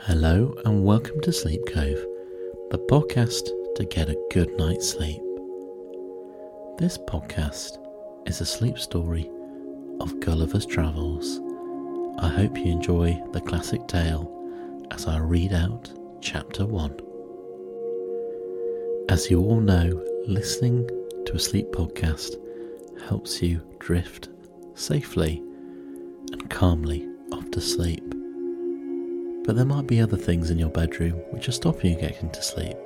Hello and welcome to Sleep Cove, the podcast to get a good night's sleep. This podcast is a sleep story of Gulliver's Travels. I hope you enjoy the classic tale as I read out chapter 1. As you all know, listening to a sleep podcast helps you drift safely and calmly off to sleep. But there might be other things in your bedroom which are stopping you getting to sleep.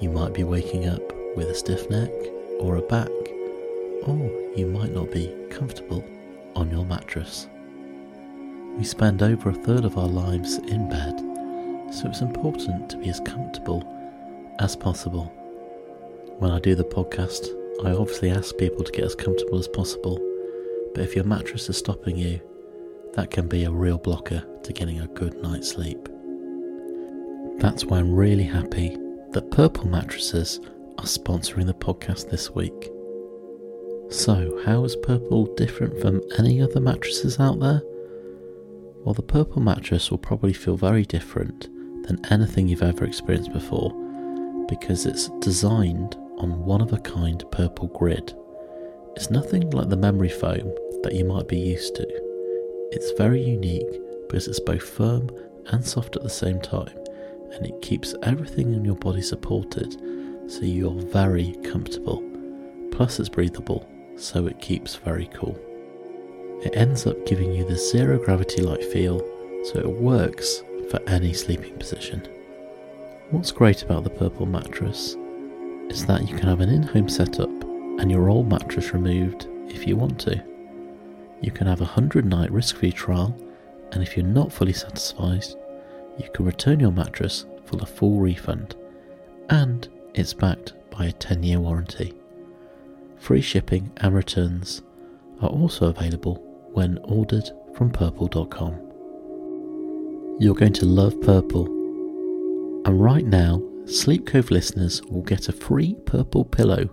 You might be waking up with a stiff neck or a back, or you might not be comfortable on your mattress. We spend over a third of our lives in bed, so it's important to be as comfortable as possible. When I do the podcast, I obviously ask people to get as comfortable as possible, but if your mattress is stopping you, that can be a real blocker to getting a good night's sleep. That's why I'm really happy that Purple Mattresses are sponsoring the podcast this week. So, how is Purple different from any other mattresses out there? Well, the Purple mattress will probably feel very different than anything you've ever experienced before because it's designed on one of a kind purple grid. It's nothing like the memory foam that you might be used to. It's very unique because it's both firm and soft at the same time, and it keeps everything in your body supported so you're very comfortable. Plus, it's breathable, so it keeps very cool. It ends up giving you the zero gravity like feel, so it works for any sleeping position. What's great about the purple mattress is that you can have an in home setup and your old mattress removed if you want to. You can have a 100 night risk free trial, and if you're not fully satisfied, you can return your mattress for a full refund, and it's backed by a 10 year warranty. Free shipping and returns are also available when ordered from purple.com. You're going to love Purple, and right now, Sleep Cove listeners will get a free purple pillow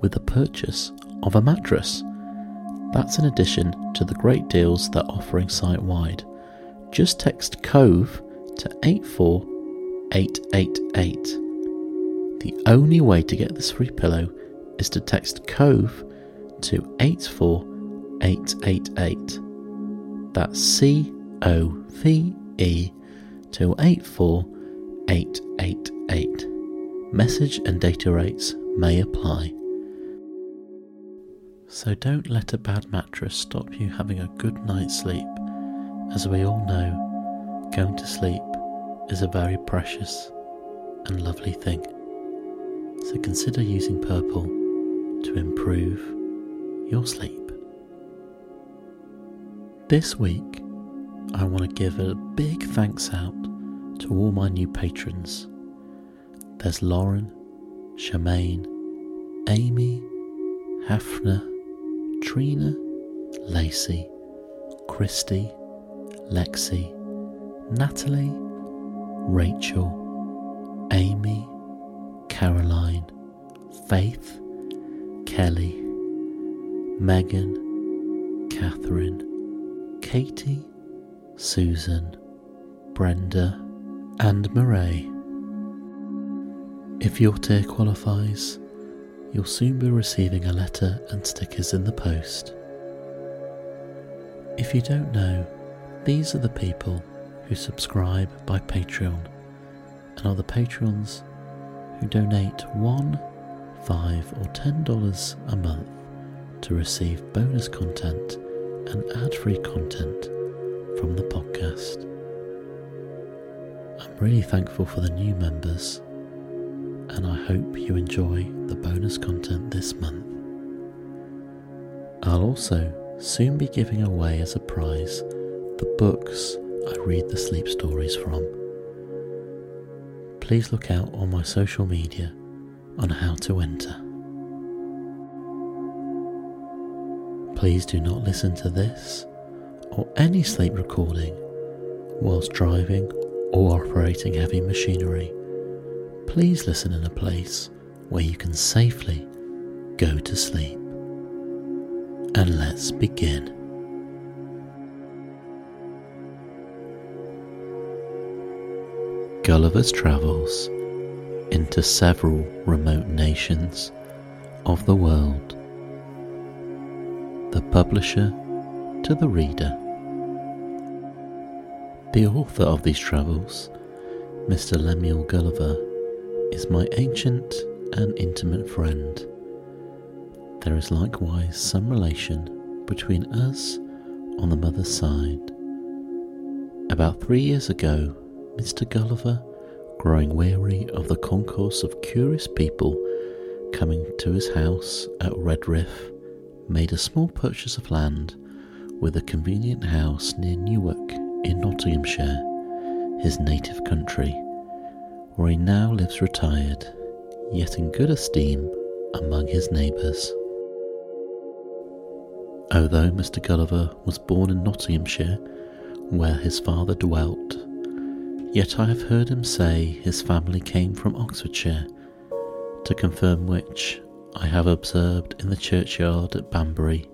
with the purchase of a mattress. That's in addition to the great deals they're offering site wide. Just text COVE to 84888. The only way to get this free pillow is to text COVE to 84888. That's C O V E to 84888. Message and data rates may apply. So don't let a bad mattress stop you having a good night's sleep. As we all know, going to sleep is a very precious and lovely thing. So consider using purple to improve your sleep. This week, I want to give a big thanks out to all my new patrons. There's Lauren, Shemaine, Amy, Hafner, Trina, Lacey, Christy, Lexi, Natalie, Rachel, Amy, Caroline, Faith, Kelly, Megan, Catherine, Katie, Susan, Brenda, and Murray. If your tier qualifies, you'll soon be receiving a letter and stickers in the post. If you don't know, these are the people who subscribe by Patreon and are the patrons who donate one, five, or ten dollars a month to receive bonus content and ad free content from the podcast. I'm really thankful for the new members and I hope you enjoy the bonus content this month. I'll also soon be giving away as a prize the books I read the sleep stories from. Please look out on my social media on how to enter. Please do not listen to this or any sleep recording whilst driving or operating heavy machinery please listen in a place where you can safely go to sleep. And let's begin. Gulliver's Travels into several remote nations of the world. The publisher to the reader. The author of these travels, Mr. Lemuel Gulliver, is my ancient and intimate friend. There is likewise some relation between us on the mother's side. About three years ago, Mr. Gulliver, growing weary of the concourse of curious people coming to his house at Redriff, made a small purchase of land with a convenient house near Newark in Nottinghamshire, his native country, where he now lives retired, yet in good esteem among his neighbours. Although Mr. Gulliver was born in Nottinghamshire, where his father dwelt, yet I have heard him say his family came from Oxfordshire, to confirm which I have observed in the churchyard at Banbury,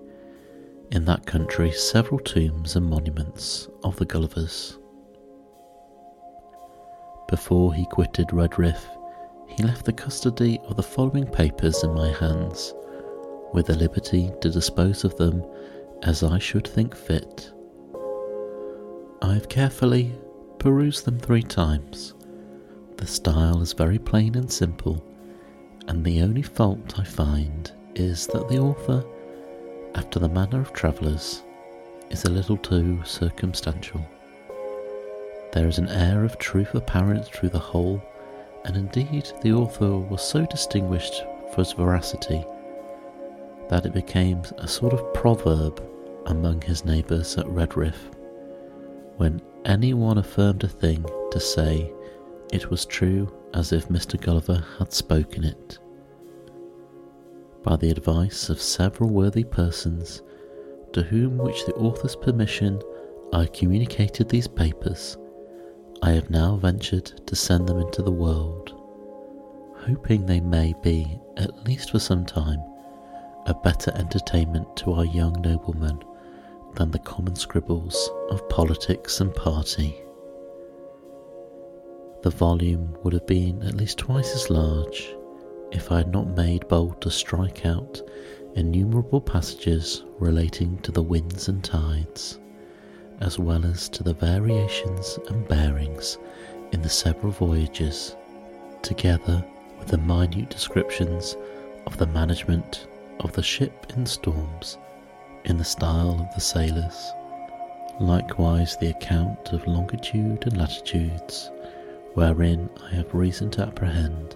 in that country, several tombs and monuments of the Gullivers. Before he quitted Redriff, he left the custody of the following papers in my hands, with the liberty to dispose of them as I should think fit. I have carefully perused them three times. The style is very plain and simple, and the only fault I find is that the author, after the manner of travellers, is a little too circumstantial. There is an air of truth apparent through the whole, and indeed the author was so distinguished for his veracity that it became a sort of proverb among his neighbours at Redriff. When any one affirmed a thing, to say it was true as if Mr. Gulliver had spoken it. By the advice of several worthy persons, to whom which the author's permission I communicated these papers, I have now ventured to send them into the world, hoping they may be, at least for some time, a better entertainment to our young noblemen than the common scribbles of politics and party. The volume would have been at least twice as large if I had not made bold to strike out innumerable passages relating to the winds and tides, as well as to the variations and bearings in the several voyages, together with the minute descriptions of the management of the ship in storms in the style of the sailors, likewise the account of longitude and latitudes wherein I have reason to apprehend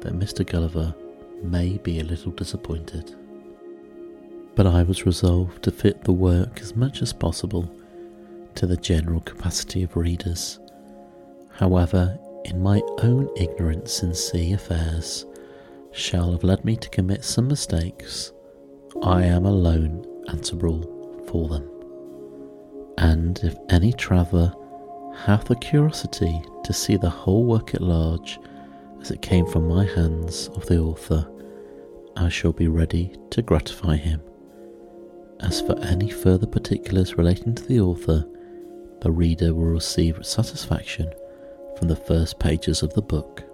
that Mr. Gulliver may be a little disappointed. But I was resolved to fit the work as much as possible to the general capacity of readers. However, in my own ignorance in sea affairs, shall have led me to commit some mistakes, I am alone answerable for them. And if any traveller hath the curiosity to see the whole work at large as it came from my hands of the author, I shall be ready to gratify him. As for any further particulars relating to the author, the reader will receive satisfaction from the first pages of the book.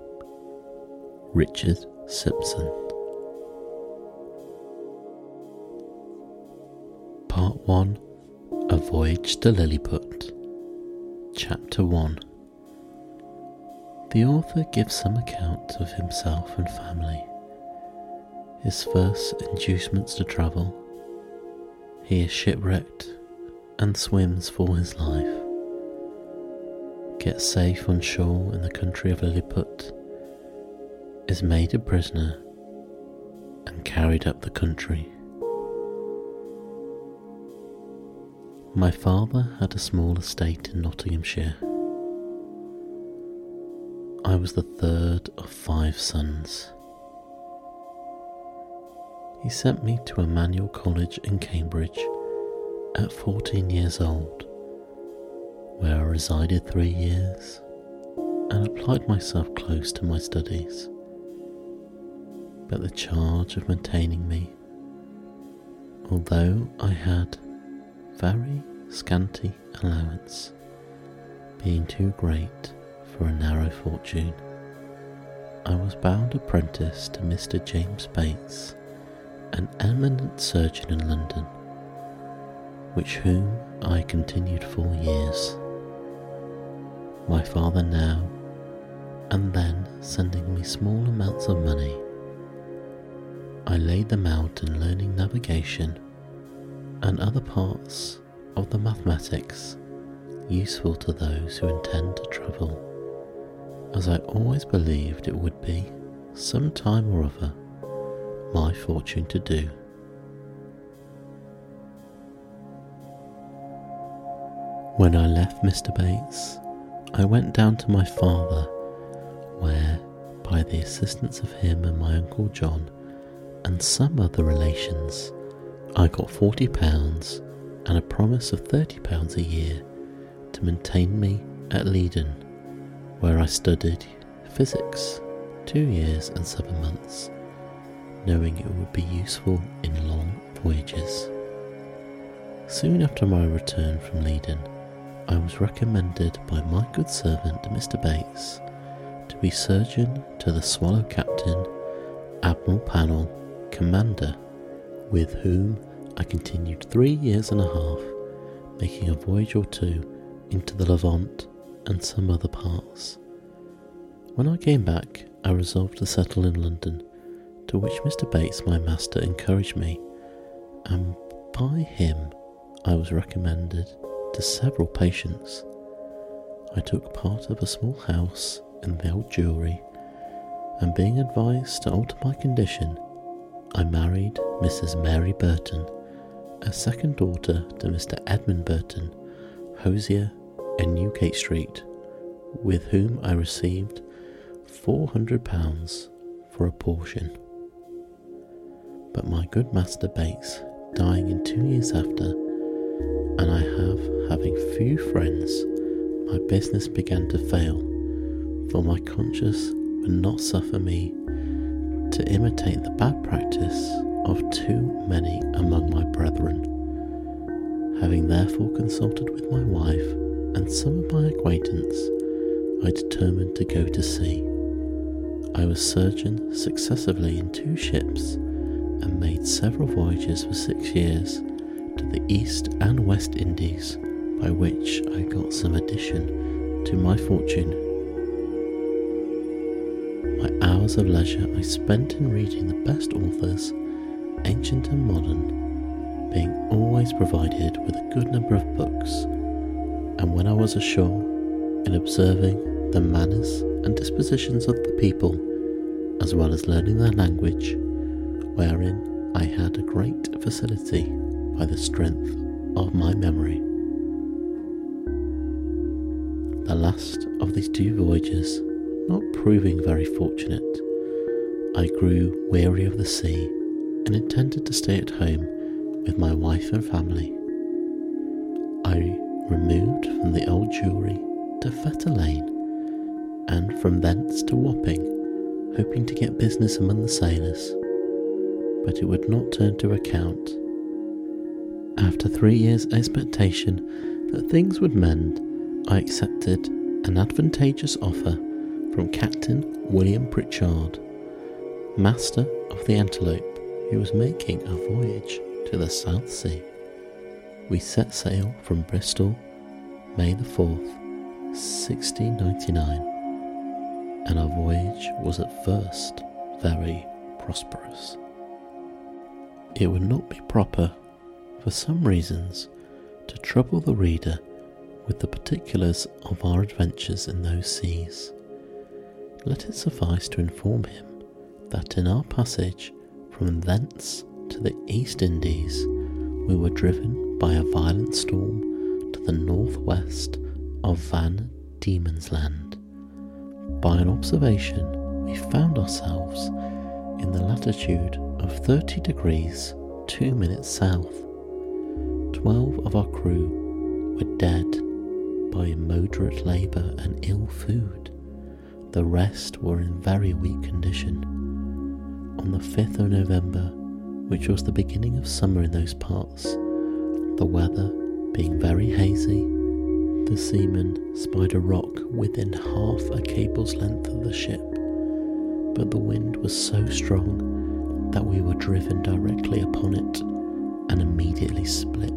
Richard Sympson. Part 1 A Voyage to Lilliput. Chapter 1 The author gives some account of himself and family, his first inducements to travel. He is shipwrecked and swims for his life, gets safe on shore in the country of Lilliput, is made a prisoner, and carried up the country. My father had a small estate in Nottinghamshire. I was the third of five sons. He sent me to Emmanuel College in Cambridge at 14 years old, where I resided three years and applied myself close to my studies. But the charge of maintaining me, although I had very scanty allowance, being too great for a narrow fortune. I was bound apprentice to Mr. James Bates, an eminent surgeon in London, which whom I continued four years. My father now and then sending me small amounts of money. I laid them out in learning navigation and other parts of the mathematics useful to those who intend to travel, as I always believed it would be, some time or other, my fortune to do. When I left Mr. Bates, I went down to my father, where, by the assistance of him and my Uncle John, and some other relations, I got forty pounds and a promise of thirty pounds a year to maintain me at Leiden, where I studied physics two years and seven months, knowing it would be useful in long voyages. Soon after my return from Leiden, I was recommended by my good servant Mr. Bates to be surgeon to the Swallow Captain, Admiral Pannell, Commander, with whom I continued three years and a half, making a voyage or two into the Levant and some other parts. When I came back, I resolved to settle in London, to which Mr. Bates, my master, encouraged me, and by him I was recommended to several patients. I took part of a small house in the old Jewry, and being advised to alter my condition, I married Mrs. Mary Burton, a second daughter to Mr. Edmund Burton, hosier in Newgate Street, with whom I received £400 for a portion. But my good master Bates dying in two years after, and I have having few friends, my business began to fail, for my conscience would not suffer me to imitate the bad practice of too many among my brethren. Having therefore consulted with my wife and some of my acquaintance, I determined to go to sea. I was surgeon successively in two ships and made several voyages for six years to the East and West Indies, by which I got some addition to my fortune. Hours of leisure I spent in reading the best authors, ancient and modern, being always provided with a good number of books and when I was ashore, in observing the manners and dispositions of the people, as well as learning their language, wherein I had a great facility by the strength of my memory. The last of these two voyages not proving very fortunate, I grew weary of the sea and intended to stay at home with my wife and family. I removed from the old Jewry to Fetter Lane, and from thence to Wapping, hoping to get business among the sailors, but it would not turn to account. After three years' expectation that things would mend, I accepted an advantageous offer from Captain William Pritchard, master of the Antelope, who was making a voyage to the South Sea we set sail from Bristol May the 4th, 1699, and our voyage was at first very prosperous. It would not be proper, for some reasons, to trouble the reader with the particulars of our adventures in those seas. Let it suffice to inform him that in our passage from thence to the East Indies we were driven by a violent storm to the northwest of Van Diemen's Land. By an observation, we found ourselves in the latitude of 30 degrees 2 minutes south. Twelve of our crew were dead by immoderate labour and ill food. The rest were in very weak condition. On the 5th of November, which was the beginning of summer in those parts, the weather being very hazy, the seamen spied a rock within half a cable's length of the ship, but the wind was so strong that we were driven directly upon it and immediately split.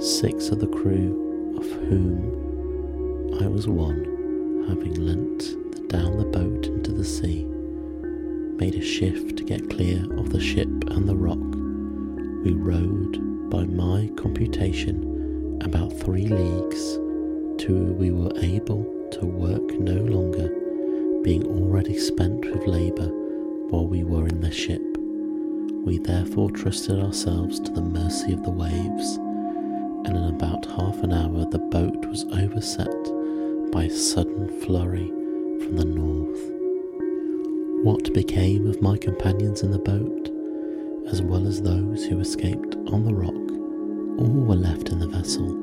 Six of the crew, of whom I was one, having leant down the boat into the sea, made a shift to get clear of the ship and the rock. We rowed, by my computation, about three leagues till we were able to work no longer, being already spent with labour while we were in the ship. We therefore trusted ourselves to the mercy of the waves, and in about half an hour the boat was overset by a sudden flurry from the north. What became of my companions in the boat, as well as those who escaped on the rock, or were left in the vessel,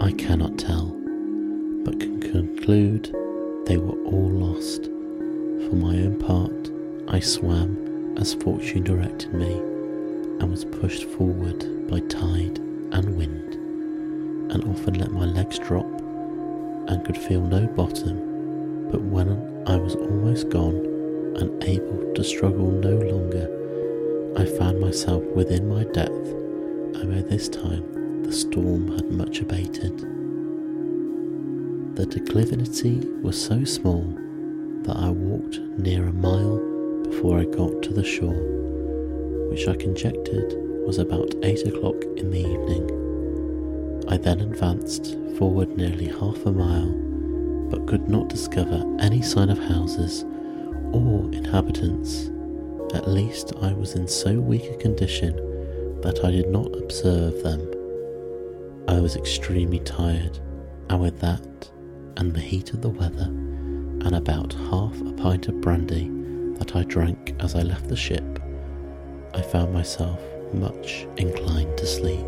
I cannot tell, but can conclude they were all lost. For my own part, I swam as fortune directed me, and was pushed forward by tide and wind, and often let my legs drop, and could feel no bottom. But when I was almost gone, unable to struggle no longer, I found myself within my depth, and by this time the storm had much abated. The declivity was so small that I walked near a mile before I got to the shore, which I conjectured was about eight o'clock in the evening. I then advanced forward nearly half a mile, but could not discover any sign of houses or inhabitants. At least I was in so weak a condition that I did not observe them. I was extremely tired, and with that, and the heat of the weather, and about half a pint of brandy that I drank as I left the ship, I found myself much inclined to sleep.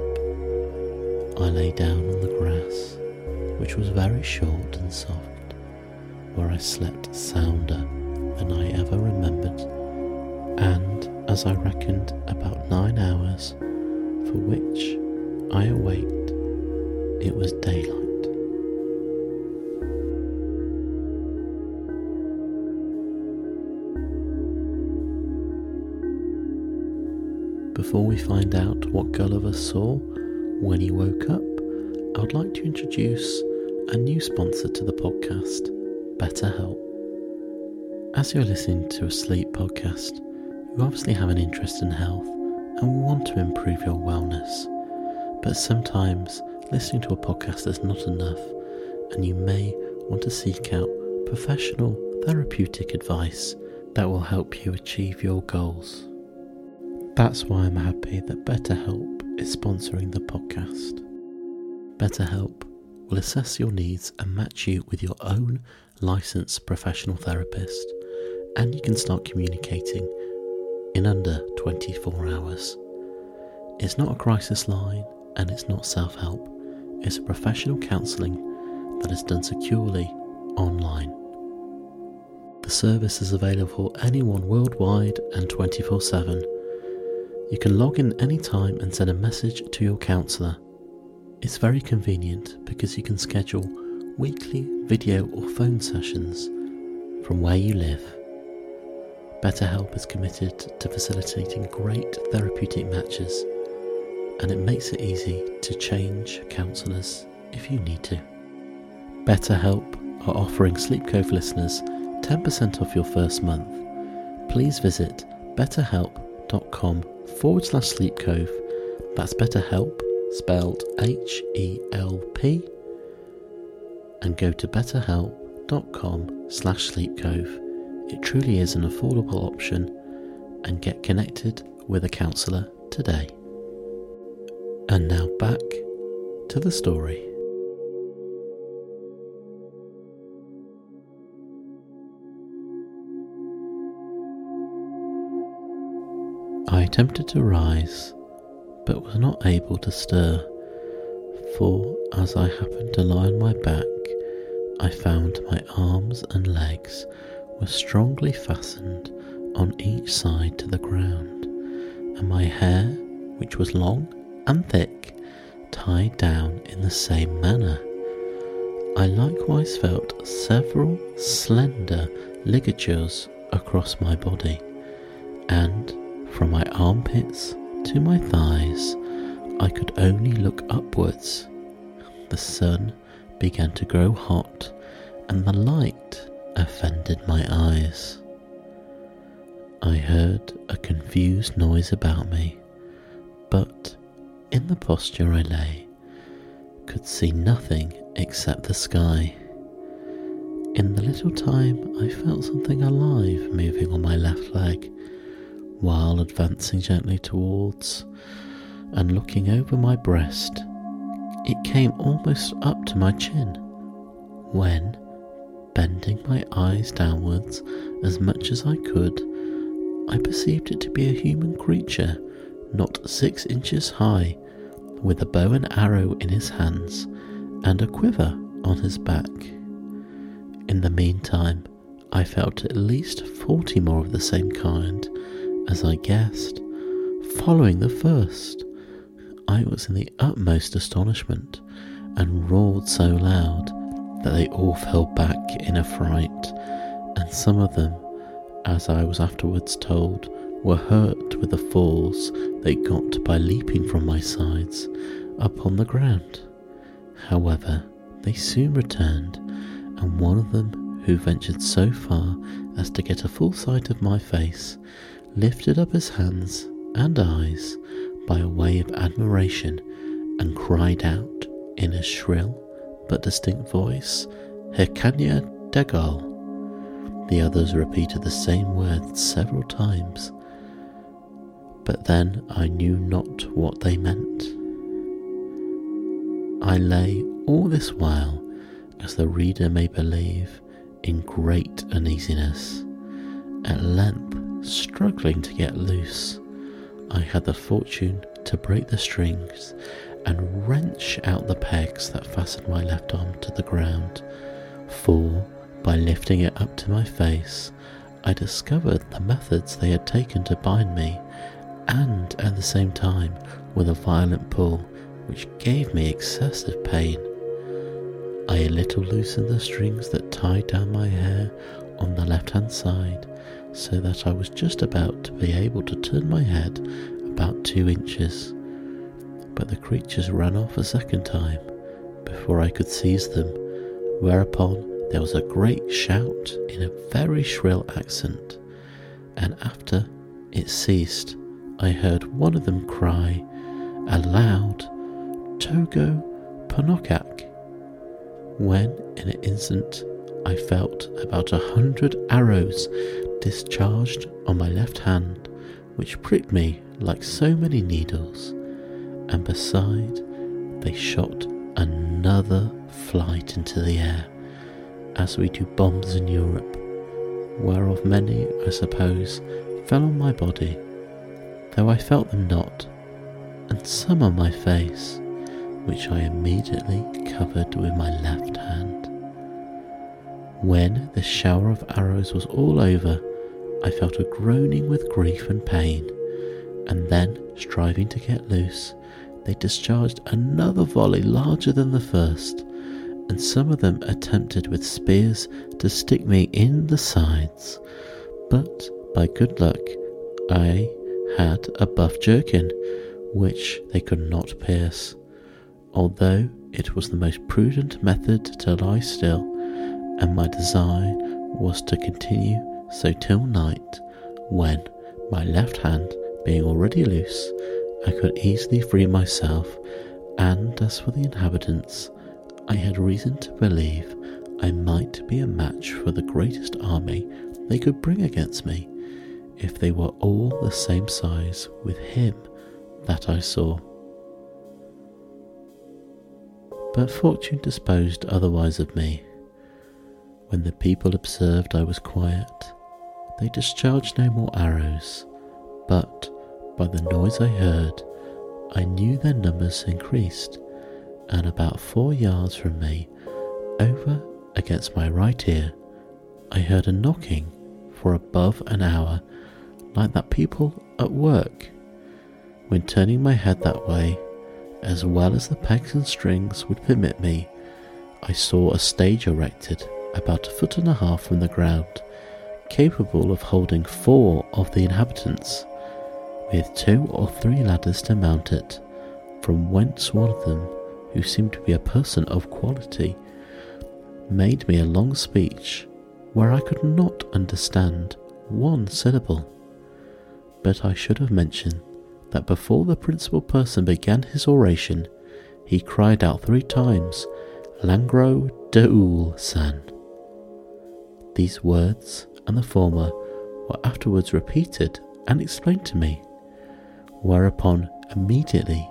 I lay down on the grass, which was very short and soft, where I slept sounder than I ever remembered, and as I reckoned about nine hours, for which I awaked, it was daylight. Before we find out what Gulliver saw when he woke up, I would like to introduce a new sponsor to the podcast, BetterHelp. As you're listening to a sleep podcast, you obviously have an interest in health and want to improve your wellness. But sometimes listening to a podcast is not enough, and you may want to seek out professional therapeutic advice that will help you achieve your goals. That's why I'm happy that BetterHelp is sponsoring the podcast. BetterHelp will assess your needs and match you with your own licensed professional therapist and you can start communicating in under 24 hours. It's not a crisis line and it's not self help, it's a professional counselling that is done securely online. The service is available for anyone worldwide and 24 7. You can log in anytime and send a message to your counsellor. It's very convenient because you can schedule weekly video or phone sessions from where you live. BetterHelp is committed to facilitating great therapeutic matches, and it makes it easy to change counsellors if you need to. BetterHelp are offering Sleep Cove listeners 10% off your first month. Please visit betterhelp.com forward slash sleepcove. That's BetterHelp, spelled H E L P, and go to betterhelp.com slash Sleep sleepcove it truly is an affordable option and get connected with a counsellor today. And now back to the story. I attempted to rise, but was not able to stir, for as I happened to lie on my back, I found my arms and legs were strongly fastened on each side to the ground, and my hair, which was long and thick, tied down in the same manner. I likewise felt several slender ligatures across my body, and from my armpits to my thighs, I could only look upwards. The sun began to grow hot, and the light offended my eyes. I heard a confused noise about me, but in the posture I lay, could see nothing except the sky. In the little time, I felt something alive moving on my left leg, while advancing gently towards and looking over my breast. It came almost up to my chin, when, bending my eyes downwards as much as I could, I perceived it to be a human creature, not six inches high, with a bow and arrow in his hands and a quiver on his back. In the meantime, I felt at least forty more of the same kind, as I guessed, following the first. I was in the utmost astonishment and roared so loud that they all fell back in affright, and some of them as I was afterwards told, were hurt with the falls they got by leaping from my sides upon the ground. However, they soon returned, and one of them, who ventured so far as to get a full sight of my face, lifted up his hands and eyes by a way of admiration and cried out in a shrill but distinct voice, Hekinah degul. The others repeated the same words several times, but then I knew not what they meant. I lay all this while, as the reader may believe, in great uneasiness. At length, struggling to get loose, I had the fortune to break the strings and wrench out the pegs that fastened my left arm to the ground, for by lifting it up to my face, I discovered the methods they had taken to bind me, and at the same time, with a violent pull, which gave me excessive pain. I a little loosened the strings that tied down my hair on the left hand side, so that I was just about to be able to turn my head about two inches. But the creatures ran off a second time before I could seize them, whereupon there was a great shout in a very shrill accent, and after it ceased, I heard one of them cry aloud, Tolgo phonac, when in an instant I felt about a hundred arrows discharged on my left hand, which pricked me like so many needles, and beside they shot another flight into the air as we do bombs in Europe, whereof many, I suppose, fell on my body, though I felt them not, and some on my face, which I immediately covered with my left hand. When the shower of arrows was all over, I felt a groaning with grief and pain, and then, striving to get loose, they discharged another volley larger than the first, and some of them attempted with spears to stick me in the sides. But by good luck, I had a buff jerkin, which they could not pierce, although it was the most prudent method to lie still, and my design was to continue so till night, when, my left hand being already loose, I could easily free myself, and as for the inhabitants, I had reason to believe I might be a match for the greatest army they could bring against me if they were all the same size with him that I saw. But fortune disposed otherwise of me. When the people observed I was quiet, they discharged no more arrows, but by the noise I heard, I knew their numbers increased and about four yards from me, over against my right ear, I heard a knocking for above an hour, like that people at work. When turning my head that way, as well as the pegs and strings would permit me, I saw a stage erected about a foot and a half from the ground, capable of holding four of the inhabitants, with two or three ladders to mount it, from whence one of them, who seemed to be a person of quality, made me a long speech where I could not understand one syllable. But I should have mentioned that before the principal person began his oration, he cried out three times, Langro dehul san. These words and the former were afterwards repeated and explained to me, whereupon immediately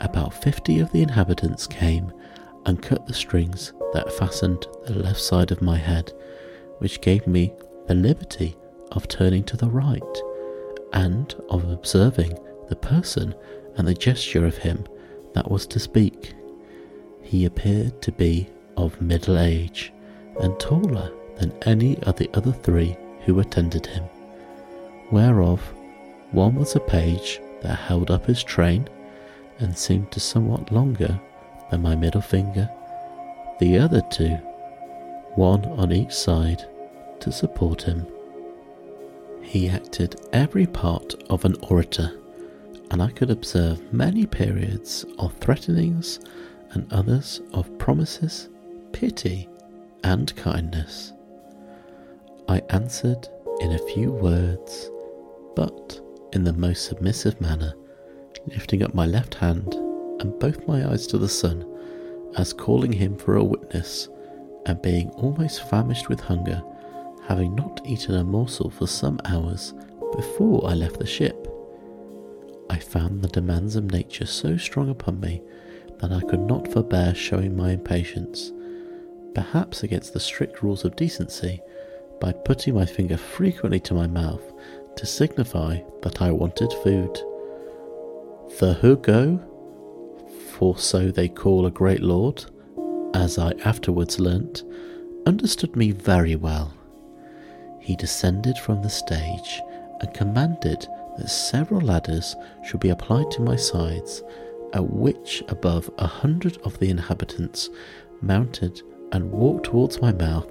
about fifty of the inhabitants came and cut the strings that fastened the left side of my head, which gave me the liberty of turning to the right and of observing the person and the gesture of him that was to speak. He appeared to be of middle age and taller than any of the other three who attended him, whereof one was a page that held up his train and seemed to somewhat longer than my middle finger, the other two, one on each side, to support him. He acted every part of an orator, and I could observe many periods of threatenings and others of promises, pity, and kindness. I answered in a few words, but in the most submissive manner, lifting up my left hand and both my eyes to the sun, as calling him for a witness, and being almost famished with hunger, having not eaten a morsel for some hours before I left the ship. I found the demands of nature so strong upon me that I could not forbear showing my impatience, perhaps against the strict rules of decency, by putting my finger frequently to my mouth to signify that I wanted food. The Hurgo, for so they call a great lord, as I afterwards learnt, understood me very well. He descended from the stage and commanded that several ladders should be applied to my sides, at which above a hundred of the inhabitants mounted and walked towards my mouth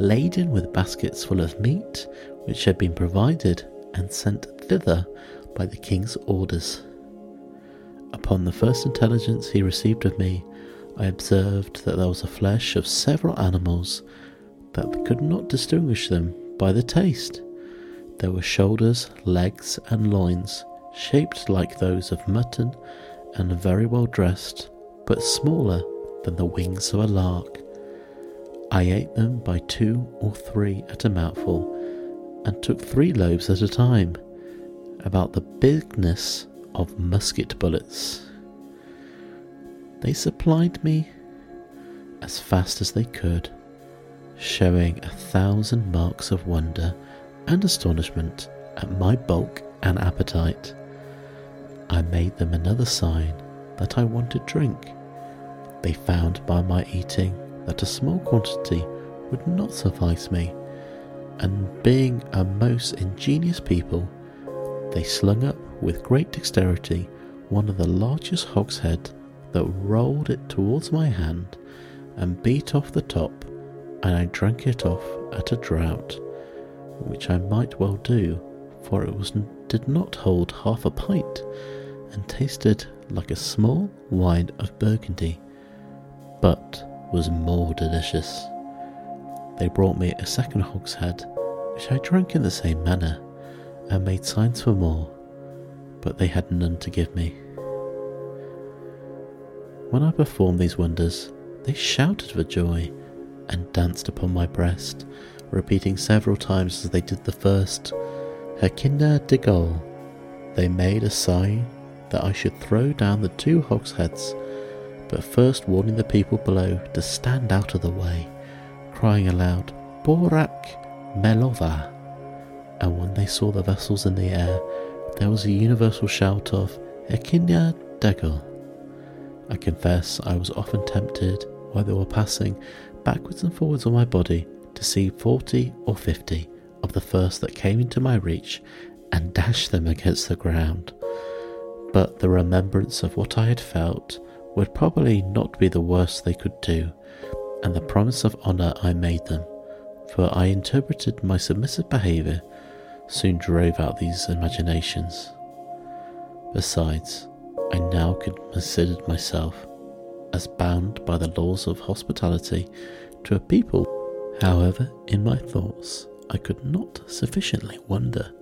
laden with baskets full of meat which had been provided and sent thither by the king's orders. Upon the first intelligence he received of me, I observed that there was a flesh of several animals that could not distinguish them by the taste. There were shoulders, legs, and loins, shaped like those of mutton and very well dressed, but smaller than the wings of a lark. I ate them by two or three at a mouthful, and took three loaves at a time, about the bigness of musket bullets. They supplied me as fast as they could, showing a thousand marks of wonder and astonishment at my bulk and appetite. I made them another sign that I wanted drink. They found by my eating that a small quantity would not suffice me, and being a most ingenious people, they slung up with great dexterity one of the largest hogsheads that rolled it towards my hand and beat off the top, and I drank it off at a draught, which I might well do, for it was did not hold half a pint, and tasted like a small wine of Burgundy, but was more delicious. They brought me a second hogshead, which I drank in the same manner, and made signs for more, but they had none to give me. When I performed these wonders, they shouted for joy and danced upon my breast, repeating several times as they did the first, Hekinah degul. They made a sign that I should throw down the two hogsheads but first warning the people below to stand out of the way, crying aloud, Borach mevolah. And when they saw the vessels in the air, there was a universal shout of Hekinah degul. I confess I was often tempted, while they were passing backwards and forwards on my body, to see forty or fifty of the first that came into my reach and dash them against the ground. But the remembrance of what I had felt would probably not be the worst they could do, and the promise of honour I made them, for I interpreted my submissive behaviour soon drove out these imaginations. Besides, I now considered myself as bound by the laws of hospitality to a people. However, in my thoughts, I could not sufficiently wonder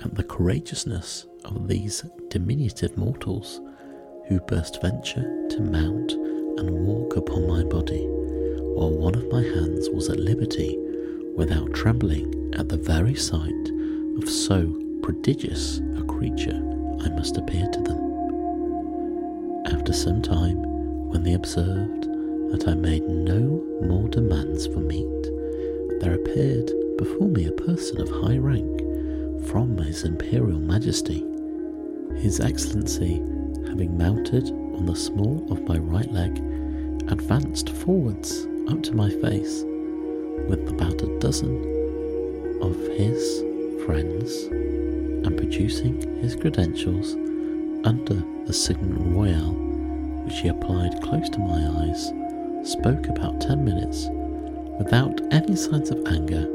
at the courageousness of these diminutive mortals who burst venture to mount and walk upon my body, while one of my hands was at liberty without trembling at the very sight of so prodigious a creature I must appear to them. After some time, when they observed that I made no more demands for meat, there appeared before me a person of high rank from His Imperial Majesty. His Excellency, having mounted on the small of my right leg, advanced forwards up to my face with about a dozen of his friends and producing his credentials under the signet royal which he applied close to my eyes, spoke about ten minutes without any signs of anger,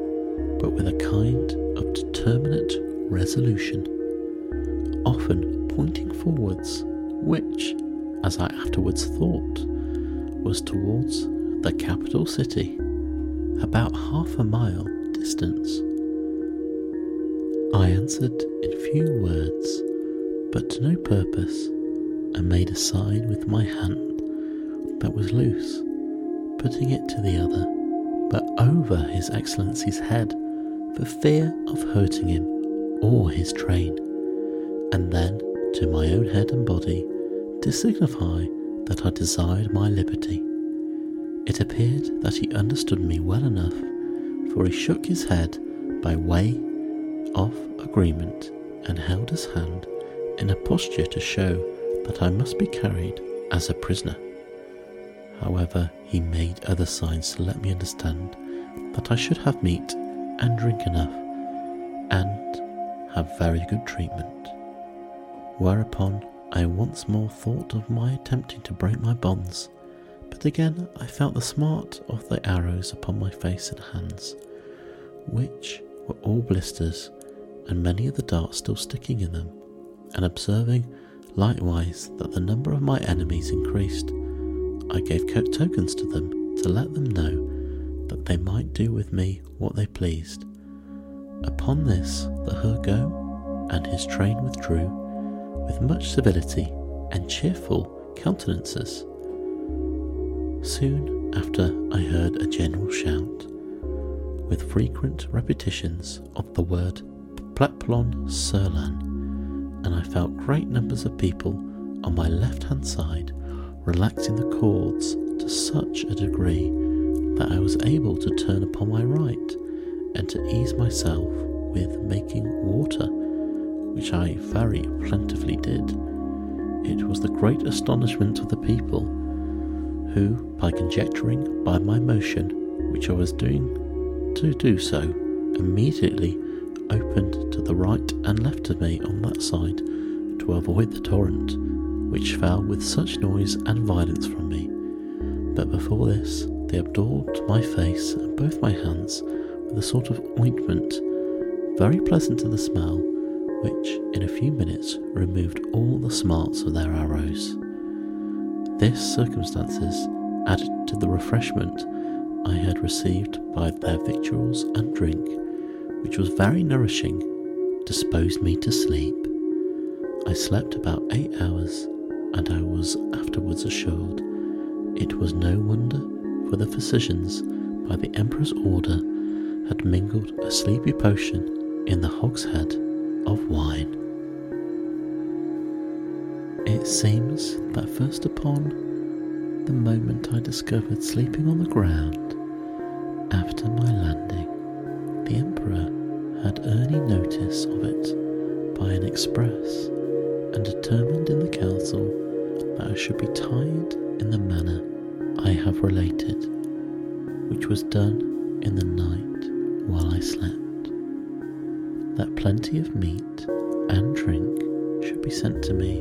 but with a kind of determinate resolution, often pointing forwards, which, as I afterwards thought, was towards the capital city, about half a mile distance. I answered in few words, but to no purpose, and made a sign with my hand that was loose, putting it to the other, but over His Excellency's head, for fear of hurting him or his train, and then to my own head and body to signify that I desired my liberty. It appeared that he understood me well enough, for he shook his head by way of agreement and held his hand in a posture to show that I must be carried as a prisoner. However, he made other signs to let me understand that I should have meat and drink enough and have very good treatment. Whereupon I once more thought of my attempting to break my bonds, but again I felt the smart of the arrows upon my face and hands, which were all blisters and many of the darts still sticking in them, and observing likewise that the number of my enemies increased, I gave tokens to them to let them know that they might do with me what they pleased. Upon this, the Hurgo and his train withdrew with much civility and cheerful countenances. Soon after, I heard a general shout, with frequent repetitions of the word Peplom Selan, and I felt great numbers of people on my left hand side relaxing the cords to such a degree that I was able to turn upon my right and to ease myself with making water, which I very plentifully did. It was the great astonishment of the people, who, by conjecturing by my motion which I was doing to do so, immediately opened to the right and left of me on that side to avoid the torrent, which fell with such noise and violence from me. But before this, they absorbed my face and both my hands with a sort of ointment, very pleasant to the smell, which in a few minutes removed all the smarts of their arrows. This circumstances, added to the refreshment I had received by their victuals and drink, which was very nourishing, disposed me to sleep. I slept about eight hours, and I was afterwards assured it was no wonder, for the physicians, by the Emperor's order, had mingled a sleepy potion in the hogshead of wine. It seems that first upon the moment I discovered sleeping on the ground after my landing, the Emperor had early notice of it by an express, and determined in the council that I should be tied in the manner I have related, which was done in the night while I slept, that plenty of meat and drink should be sent to me,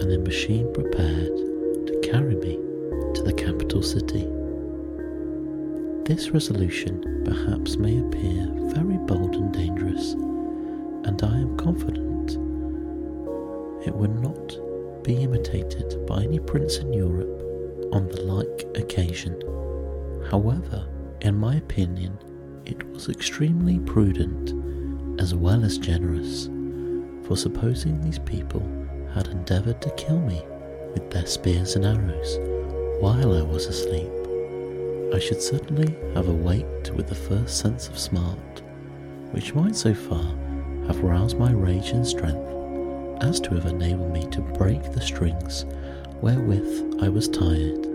and a machine prepared to carry me to the capital city. This resolution perhaps may appear very bold and dangerous, and I am confident it would not be imitated by any prince in Europe on the like occasion. However, in my opinion, it was extremely prudent as well as generous, for supposing these people had endeavoured to kill me with their spears and arrows while I was asleep, I should certainly have awaked with the first sense of smart, which might so far have roused my rage and strength as to have enabled me to break the strings wherewith I was tied.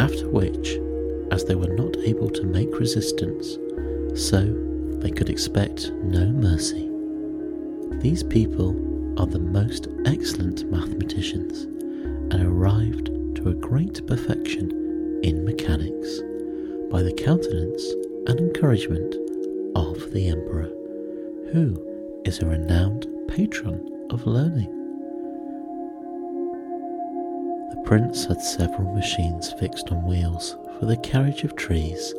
After which, as they were not able to make resistance, so they could expect no mercy. These people are the most excellent mathematicians and arrived to a great perfection in mechanics by the countenance and encouragement of the Emperor, who is a renowned patron of learning. The prince had several machines fixed on wheels for the carriage of trees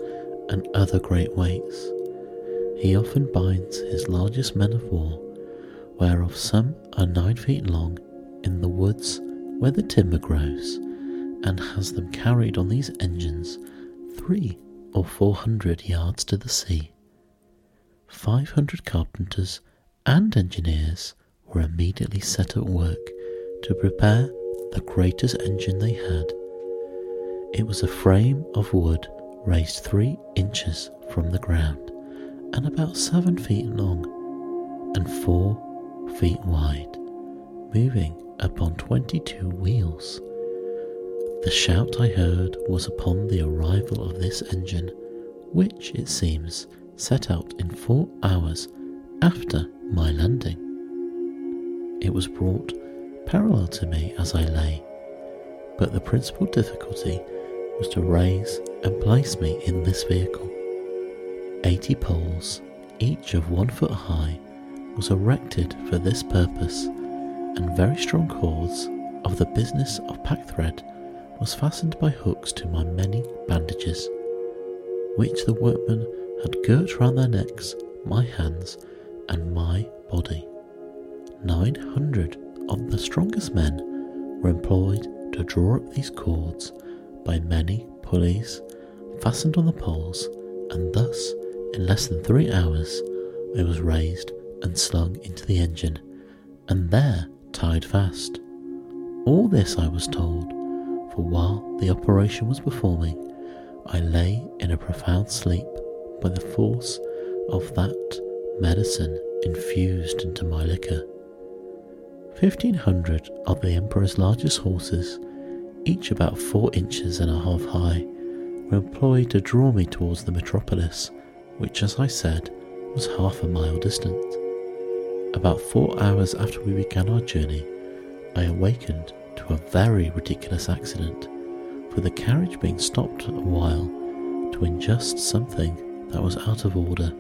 and other great weights. He often binds his largest men of war, whereof some are nine feet long, in the woods where the timber grows, and has them carried on these engines three or four hundred yards to the sea. Five hundred carpenters and engineers were immediately set at work to prepare the greatest engine they had it was a frame of wood raised three inches from the ground and about seven feet long and four feet wide, moving upon twenty two wheels. The shout I heard was upon the arrival of this engine, which, it seems, set out in four hours after my landing. It was brought parallel to me as I lay, but the principal difficulty was to raise and place me in this vehicle. Eighty poles, each of one foot high, was erected for this purpose, and very strong cords of the business of packthread was fastened by hooks to my many bandages, which the workmen had girt round their necks, my hands, and my body. Nine hundred of the strongest men were employed to draw up these cords by many pulleys fastened on the poles, and thus, in less than three hours, I was raised and slung into the engine, and there tied fast. All this I was told, for while the operation was performing, I lay in a profound sleep by the force of that medicine infused into my liquor. Fifteen hundred of the Emperor's largest horses each about four inches and a half high, were employed to draw me towards the metropolis, which, as I said, was half a mile distant. About four hours after we began our journey, I awakened to a very ridiculous accident, for the carriage being stopped a while to adjust something that was out of order.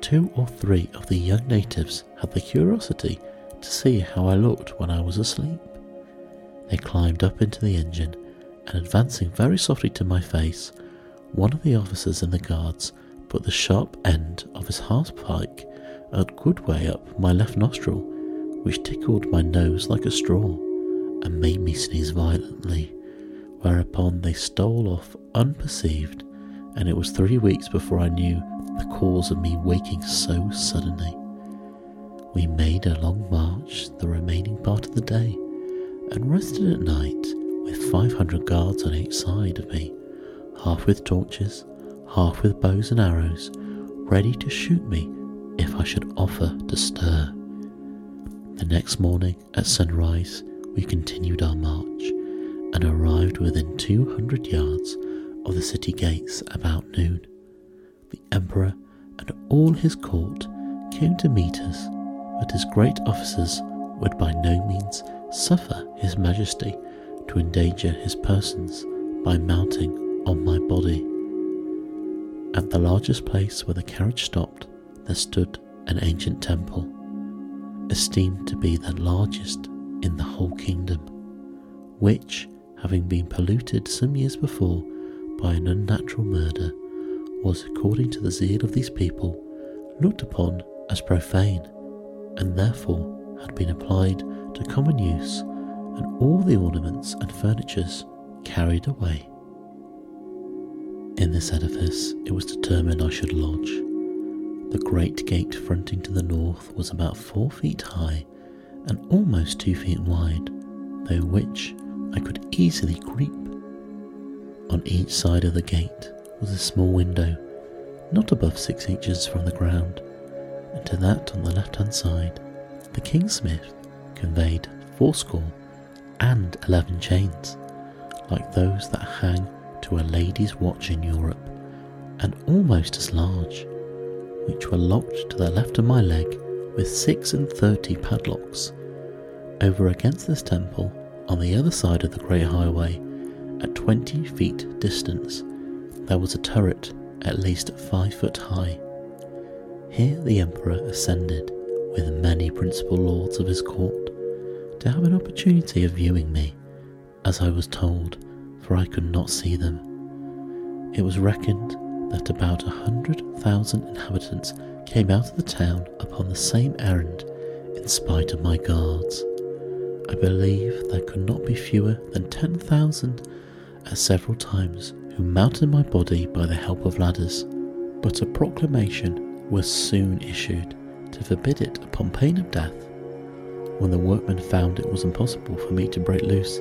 Two or three of the young natives had the curiosity to see how I looked when I was asleep. They climbed up into the engine, and advancing very softly to my face, one of the officers in the guards put the sharp end of his half pike a good way up my left nostril, which tickled my nose like a straw, and made me sneeze violently, whereupon they stole off unperceived, and it was three weeks before I knew the cause of me waking so suddenly. We made a long march the remaining part of the day and rested at night with 500 guards on each side of me, half with torches, half with bows and arrows, ready to shoot me if I should offer to stir. The next morning at sunrise, we continued our march and arrived within 200 yards of the city gates about noon. The Emperor and all his court came to meet us, but his great officers would by no means suffer His Majesty to endanger his persons by mounting on my body. At the largest place where the carriage stopped, there stood an ancient temple, esteemed to be the largest in the whole kingdom, which, having been polluted some years before by an unnatural murder, was, according to the zeal of these people, looked upon as profane, and therefore had been applied to common use, and all the ornaments and furnitures carried away. In this edifice it was determined I should lodge. The great gate fronting to the north was about four feet high and almost two feet wide, through which I could easily creep. On each side of the gate was a small window, not above six inches from the ground, and to that on the left hand side, the kingsmith conveyed fourscore and eleven chains, like those that hang to a lady's watch in Europe, and almost as large, which were locked to the left of my leg with six and thirty padlocks. Over against this temple, on the other side of the great highway, at twenty feet distance, there was a turret at least five foot high. Here the emperor ascended with many principal lords of his court to have an opportunity of viewing me, as I was told, for I could not see them. It was reckoned that about a hundred thousand inhabitants came out of the town upon the same errand in spite of my guards. I believe there could not be fewer than ten thousand at several times who mounted my body by the help of ladders, but a proclamation was soon issued to forbid it upon pain of death. When the workmen found it was impossible for me to break loose,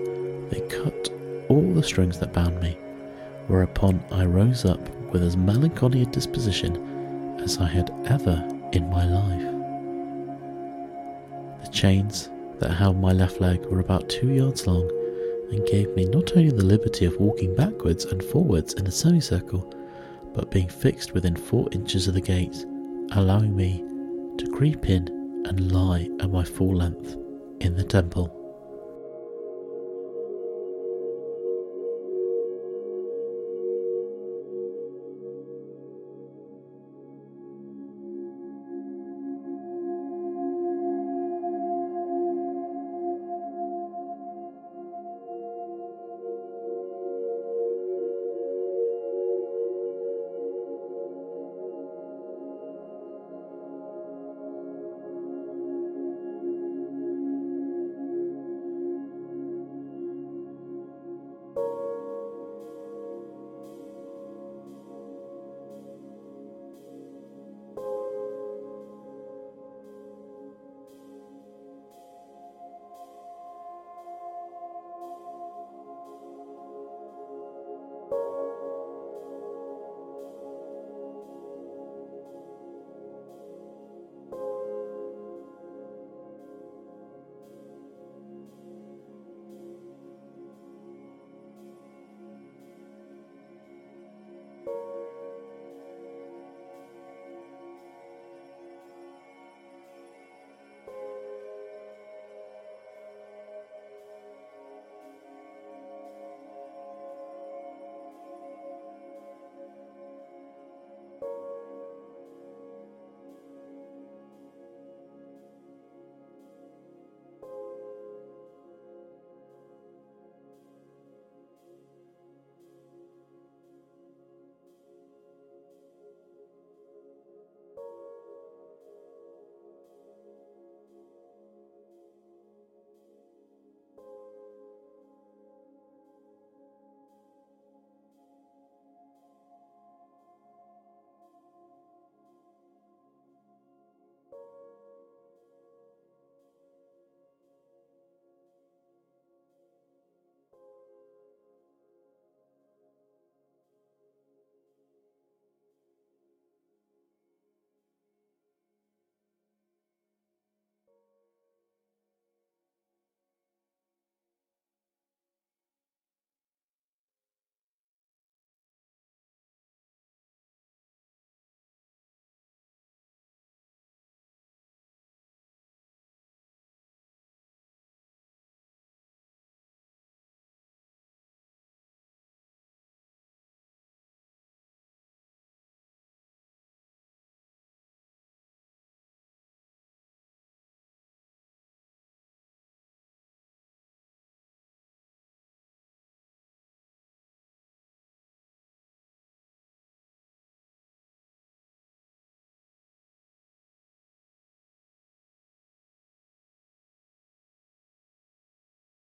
they cut all the strings that bound me, whereupon I rose up with as melancholy a disposition as I had ever in my life. The chains that held my left leg were about two yards long and gave me not only the liberty of walking backwards and forwards in a semicircle, but being fixed within four inches of the gate, allowing me to creep in and lie at my full length in the temple.